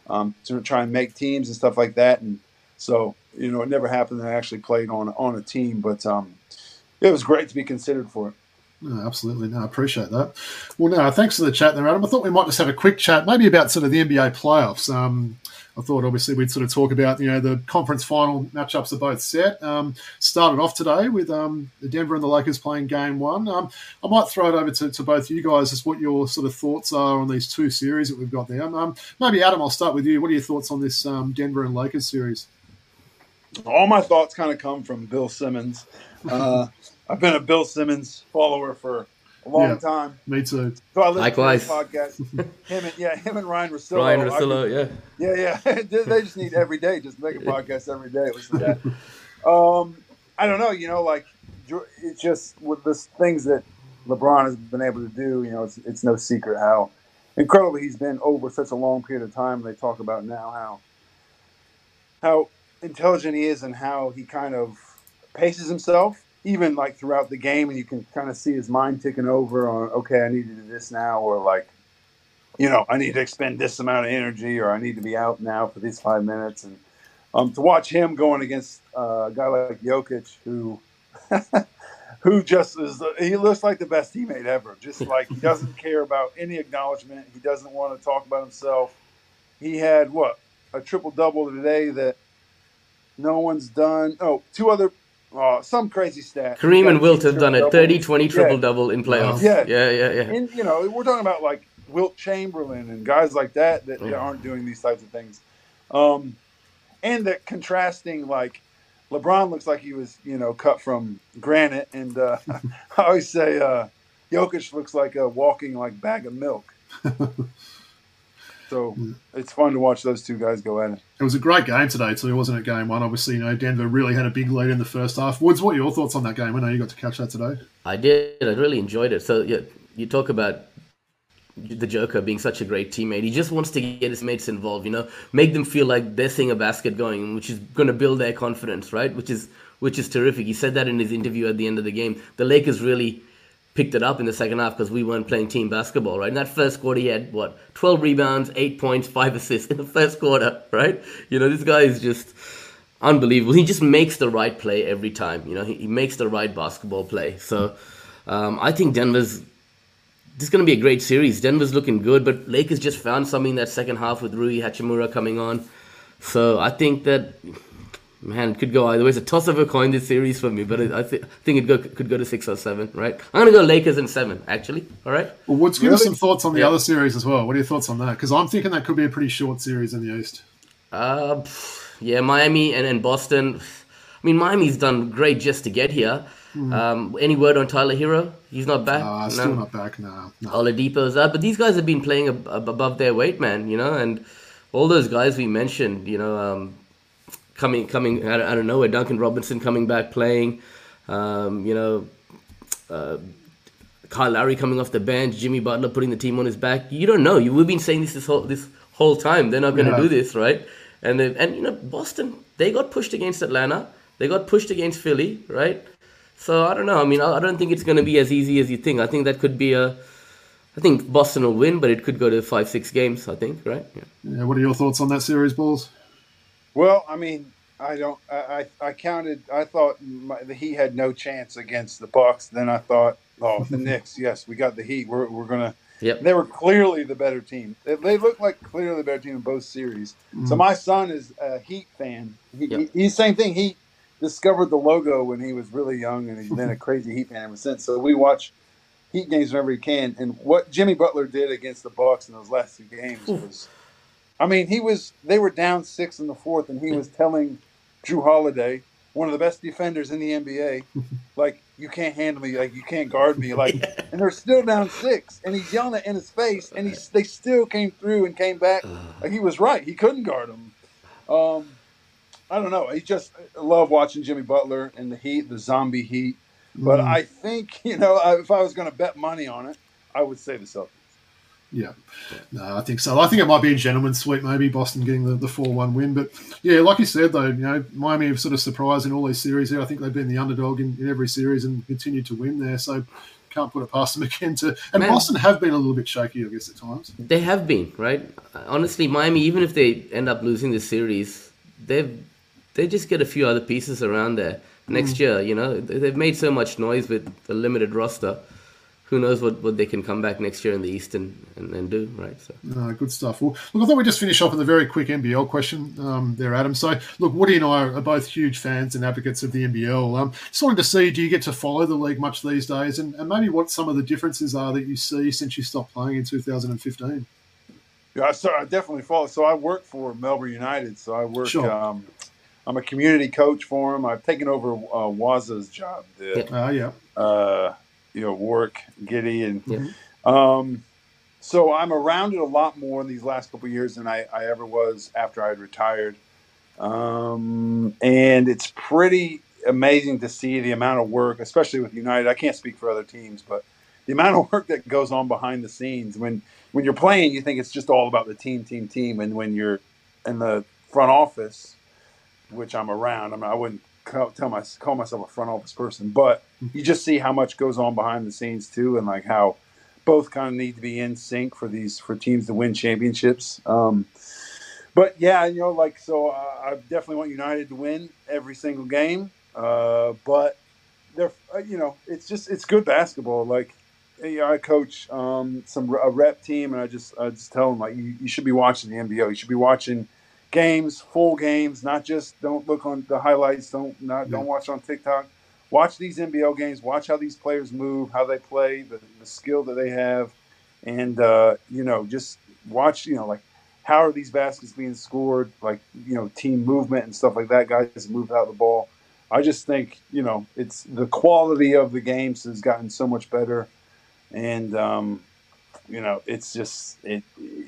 um, to try and make teams and stuff like that. And so you know, it never happened that I actually played on on a team, but um, it was great to be considered for it. Absolutely. No, I appreciate that. Well, no, thanks for the chat there, Adam. I thought we might just have a quick chat, maybe about sort of the NBA playoffs. Um, I thought obviously we'd sort of talk about you know the conference final matchups are both set. Um, started off today with um, the Denver and the Lakers playing game one. Um, I might throw it over to, to both of you guys as what your sort of thoughts are on these two series that we've got there. Um, maybe Adam, I'll start with you. What are your thoughts on this um, Denver and Lakers series? All my thoughts kind of come from Bill Simmons. [laughs] Uh, I've been a Bill Simmons follower for a long yeah, time. Me too. So I Likewise. podcast. [laughs] him and yeah, him and Ryen Russillo. Ryen Russillo, yeah. Yeah, yeah. [laughs] they just need every day, just make a podcast every day. Listen to that. Um, I don't know. You know, like it's just with the things that LeBron has been able to do. You know, it's it's no secret how incredible he's been over such a long period of time. They talk about now how how intelligent he is and how he kind of paces himself even like throughout the game, and you can kind of see his mind ticking over on, okay, I need to do this now, or like, you know, I need to expend this amount of energy, or I need to be out now for these five minutes. And um, to watch him going against uh, a guy like Jokic, who [laughs] who just is, he looks like the best teammate ever. Just [laughs] like he doesn't care about any acknowledgement. He doesn't want to talk about himself. He had what a triple double today that no one's done. Oh, two other Oh, some crazy stat. Kareem and Wilt have done it 30 20 triple double in playoffs. Yeah. Yeah, yeah, yeah. And, you know, we're talking about like Wilt Chamberlain and guys like that that yeah. aren't doing these types of things. Um, and that contrasting, like, LeBron looks like he was, you know, cut from granite. And uh, [laughs] I always say uh, Jokic looks like a walking, like, bag of milk. [laughs] So mm. it's fun to watch those two guys go at it. It was a great game today too, It wasn't it? Game one, obviously, you know, Denver really had a big lead in the first half. Woods, what are your thoughts on that game? I know you got to catch that today. I did. I really enjoyed it. So yeah, you talk about the Joker being such a great teammate. He just wants to get his mates involved, you know, make them feel like they're seeing a basket going, which is going to build their confidence, right? Which is which is terrific. He said that in his interview at the end of the game. The Lakers really picked it up in the second half because we weren't playing team basketball, right? In that first quarter, he had what, 12 rebounds, 8 points, 5 assists in the first quarter, [laughs] right? You know, this guy is just unbelievable. He just makes the right play every time, you know, he, he makes the right basketball play. So um, I think Denver's. This is going to be a great series. Denver's looking good, but Lakers just found something in that second half with Rui Hachimura coming on. So I think that Man, it could go either way. It's a toss of a coin this series for me, but I, th- think it go, could go to six or seven, right? I'm going to go Lakers in seven, actually. All right. Well, Woods, give really? us some thoughts on the yeah. other series as well. What are your thoughts on that? Because I'm thinking that could be a pretty short series in the East. Uh, yeah, Miami and, and Boston. I mean, Miami's done great just to get here. Mm. Um, any word on Tyler Herro? He's not back. Uh, still not back. No. no. Oladipo's up, but these guys have been playing ab- above their weight, man. You know, and all those guys we mentioned. You know. Um, coming coming I don't know nowhere. Duncan Robinson coming back playing. Um, you know, uh, Kyle Lowry coming off the bench. Jimmy Butler putting the team on his back. You don't know. You we've been saying this this whole this whole time. They're not going to yeah. do this, right? And they, and you know Boston they got pushed against Atlanta. They got pushed against Philly, right? So I don't know. I mean, I, I don't think it's going to be as easy as you think. I think that could be a. I think Boston will win, but it could go to five, six games. I think, right? Yeah. yeah what are your thoughts on that series, balls? Well, I mean, I don't. I I, counted. I thought my, the Heat had no chance against the Bucks. Then I thought, oh, the [laughs] Knicks. Yes, we got the Heat. We're we're gonna. Yep. They were clearly the better team. They, they looked like clearly the better team in both series. Mm-hmm. So my son is a Heat fan. He, yep. he, he's same thing. He discovered the logo when he was really young, and he's been a [laughs] crazy Heat fan ever since. So we watch Heat games whenever he can. And what Jimmy Butler did against the Bucks in those last two games was I mean, he was. They were down six in the fourth, and he was telling Jrue Holiday, one of the best defenders in the NBA, [laughs] like you can't handle me, like you can't guard me, like. [laughs] And they're still down six, and he's yelling it in his face, and he they still came through and came back. Like he was right. He couldn't guard him. Um, I don't know. I just I love watching Jimmy Butler and the Heat, the zombie Heat. But Mm. I think [laughs] you know, I- if I was going to bet money on it, I would say the Celtics. Yeah, no, I think so. I think it might be a gentleman's sweep, maybe Boston getting the, the 4 1 win. But yeah, like you said, though, you know, Miami have sort of surprised in all these series here. I think they've been the underdog in, in every series and continue to win there. So can't put it past them [laughs] again. To And Man. Boston have been a little bit shaky, I guess, at times. They have been right. Honestly, Miami, even if they end up losing this series, they've they just get a few other pieces around there next mm. year. You know, They- they've made so much noise with a limited roster. Who knows what, what they can come back next year in the East and, and, and do, right? So No, good stuff. Well, look, I thought we'd just finish off with a very quick NBL question um, there, Adam. So, look, Woody and I are both huge fans and advocates of the NBL. Um, just wanted to see, do you get to follow the league much these days? And, and maybe what some of the differences are that you see since you stopped playing in 2015? Yeah, so I definitely follow. So I work for Melbourne United. So I work. Sure. Um, I'm a community coach for them. I've taken over uh, Waza's job. The, Uh, yeah. uh, you know, Warwick, Giddy, and Yeah. um, so I'm around it a lot more in these last couple of years than I, I ever was after I had retired. Um, and it's pretty amazing to see the amount of work, especially with United. I can't speak for other teams, but the amount of work that goes on behind the scenes when when you're playing, you think it's just all about the team, team, team, and when you're in the front office, which I'm around, I mean, I wouldn't call, tell my, call myself a front office person, but you just see how much goes on behind the scenes too, and like how both kind of need to be in sync for these for teams to win championships. Um, but yeah, you know, like so, uh, I definitely want United to win every single game. Uh, but they're, uh, you know, it's just it's good basketball. Like, know, I coach um, some a rep team, and I just I just tell them like you, you should be watching the NBL. You should be watching games, full games, not just don't look on the highlights. Don't not don't watch on TikTok. Watch these NBL games. Watch how these players move, how they play, the, the skill that they have, and uh, you know, just watch. You know, like how are these baskets being scored? Like you know, team movement and stuff like that. Guys move out the ball. I just think you know it's the quality of the games has gotten so much better, and um, you know it's just it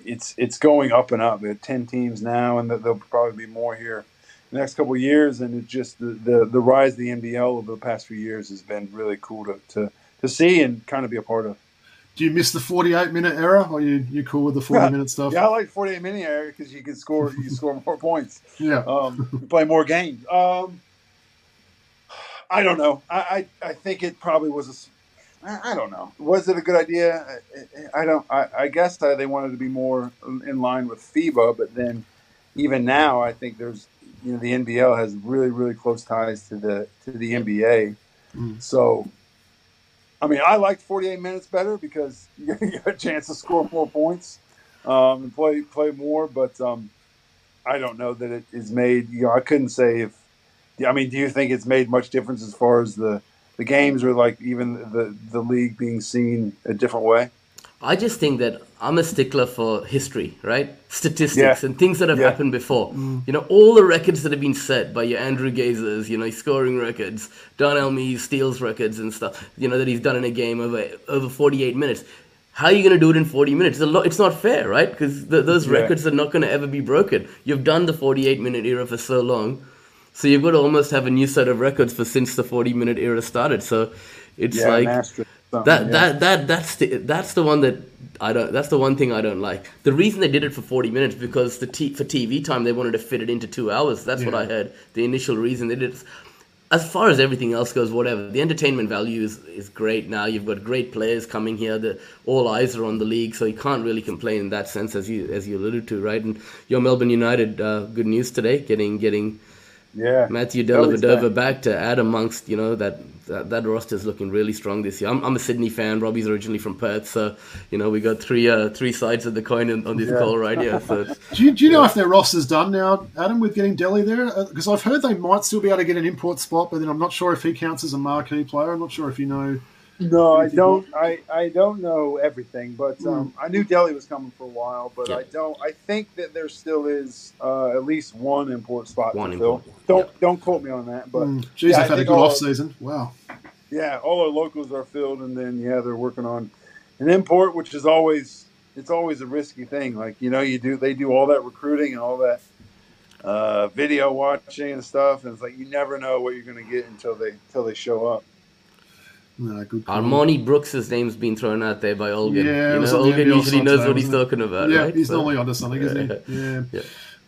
it's it's going up and up. There are ten teams now, and there'll probably be more here the next couple of years. And it's just the, the the rise of the NBL over the past few years has been really cool to to, to see and kind of be a part of. Do you miss the 48 minute era or you, you cool with the 40 minute stuff? Yeah, I like 48 minute area because you can score you score more points. Yeah. [laughs] um, play more games. Um, I don't know. I, I, I think it probably was I I don't know. Was it a good idea? I, I don't. I, I guess they wanted to be more in line with FIBA, but then even now, I think there's you know the NBL has really really close ties to the to the NBA. Mm. So, I mean, I liked 48 minutes better because [laughs] you get a chance to score more points um, and play play more. But um, I don't know that it is made. You know, I couldn't say if. I mean, do you think it's made much difference as far as the the games or like even the the league being seen a different way? I just think that I'm a stickler for history, right? Statistics Yeah. and things that have Yeah. happened before. Mm. You know, all the records that have been set by your Andrew Gazes, you know, scoring records, Don Elme's steals records and stuff, you know, that he's done in a game over over 48 minutes. How are you going to do it in 40 minutes? It's, a lot, it's not fair, right? Because those Yeah. records are not going to ever be broken. You've done the 48 minute era for so long. So you've got to almost have a new set of records for since the 40 minute era started. So it's Yeah, like that yeah. that that that's the that's the one that I don't that's the one thing I don't like. The reason they did it for 40 minutes because the t- for TV time they wanted to fit it into 2 hours. That's what I heard. The initial reason they did it. As far as everything else goes, whatever. The entertainment value is, is great now. You've got great players coming here. The, all eyes are on the league, so you can't really complain in that sense, as you as you alluded to, right? And your Melbourne United, uh, good news today, getting getting Yeah, Matthew Delly's Dellavedova back. back to add amongst, you know, that, that, that roster is looking really strong this year. I'm, I'm a Sydney fan. Robbie's originally from Perth, so, you know, we got three uh, three sides of the coin on, on this Yeah. call right here. So, Do you, do you know if their roster's done now, Adam, with getting Delly there? Because I've heard they might still be able to get an import spot, but then I'm not sure if he counts as a marquee player. I'm not sure if you know. No, I don't. I, I don't know everything, but um, I knew Delly was coming for a while. But Yeah. I don't. I think that there still is uh, at least one import spot One to fill. Don't yeah. don't quote me on that. But Mm, Geez, yeah, I they've had a good off season. Wow. yeah, all our locals are filled, and then yeah, they're working on an import, which is always it's always a risky thing. Like you know, you do they do all that recruiting and all that uh, video watching and stuff. And it's like you never know what you're going to get until they until they show up. No, good. call. Armoni Brooks' name's been thrown out there by Olgun. Yeah, you know, Olgun usually knows what he's talking about, yeah, right? he's So- normally onto something, isn't he? Yeah. Yeah.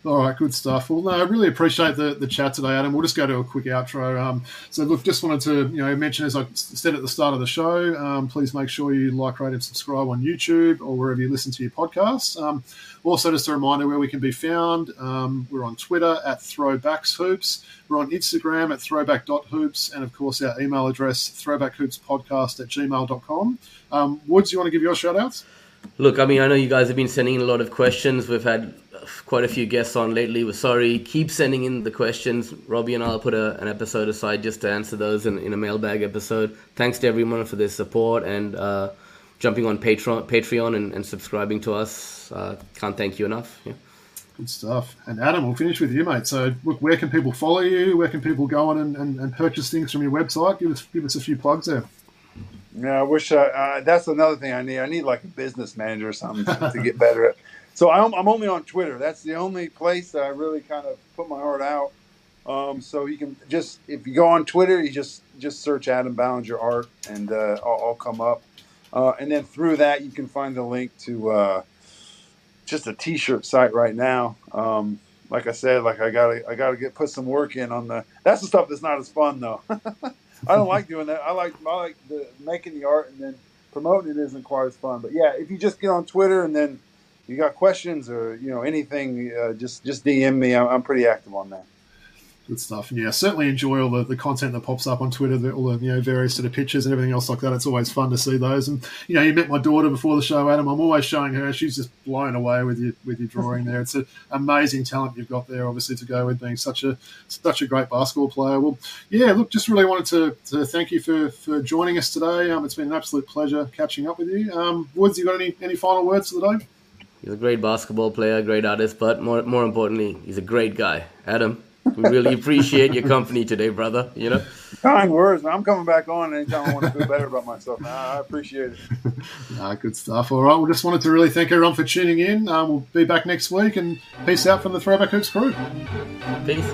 All right, good stuff. Well, no, I really appreciate the, the chat today, Adam. We'll just go to a quick outro. Um, so, look, just wanted to you know mention as I said at the start of the show, um, please make sure you like, rate, and subscribe on YouTube or wherever you listen to your podcasts. Um, also, just a reminder where we can be found. Um, we're on Twitter at Throwbacks Hoops. We're on Instagram at throwback.hoops. And, of course, our email address, throwbackhoopspodcast at gmail.com. Um, Woods, you want to give your shout outs? Look, I mean, I know you guys have been sending in a lot of questions. We've had quite a few guests on lately. We're sorry. Keep sending in the questions. Robbie and I'll put a, an episode aside just to answer those in, in a mailbag episode. Thanks to everyone for their support and uh, jumping on Patreon, Patreon and, and subscribing to us. Uh, can't thank you enough. Yeah. Good stuff. And Adam, we'll finish with you, mate. So, look, where can people follow you? Where can people go on and, and, and purchase things from your website? Give us give us a few plugs there. Yeah, I wish. Uh, uh, that's another thing I need. I need like a business manager or something to, to get better at. So I'm, I'm only on Twitter. That's the only place that I really kind of put my heart out. Um, so you can just if you go on Twitter, you just just search Adam Ballinger art, and uh, I'll, I'll come up. Uh, and then through that, you can find the link to uh, just a T-shirt site right now. Um, like I said, like I gotta I gotta get put some work in on the. That's the stuff that's not as fun though. [laughs] I don't like doing that. I like I like the making the art and then promoting it isn't quite as fun. But yeah, if you just get on Twitter and then you got questions or you know anything, uh, just just DM me. I'm, I'm pretty active on that. Good stuff. Yeah, certainly enjoy all the, the content that pops up on Twitter, the, all the you know various sort of pictures and everything else like that. It's always fun to see those. And you know, you met my daughter before the show, Adam. I'm always showing her. She's just blown away with you with your drawing there. It's an amazing talent you've got there, obviously, to go with being such a such a great basketball player. Well, yeah, look, just really wanted to, to thank you for, for joining us today. Um, it's been an absolute pleasure catching up with you. Um, Woods, you got any any final words for the day? He's a great basketball player, great artist, but more more importantly, he's a great guy. Adam, we really [laughs] appreciate your company today, brother. You know. Kind words, man. I'm coming back on anytime I want to feel better about myself. Man, I appreciate it. [laughs] Ah, good stuff. All right, we just wanted to really thank everyone for tuning in. Um, we'll be back next week, and peace out from the Throwback Hoops crew. Peace.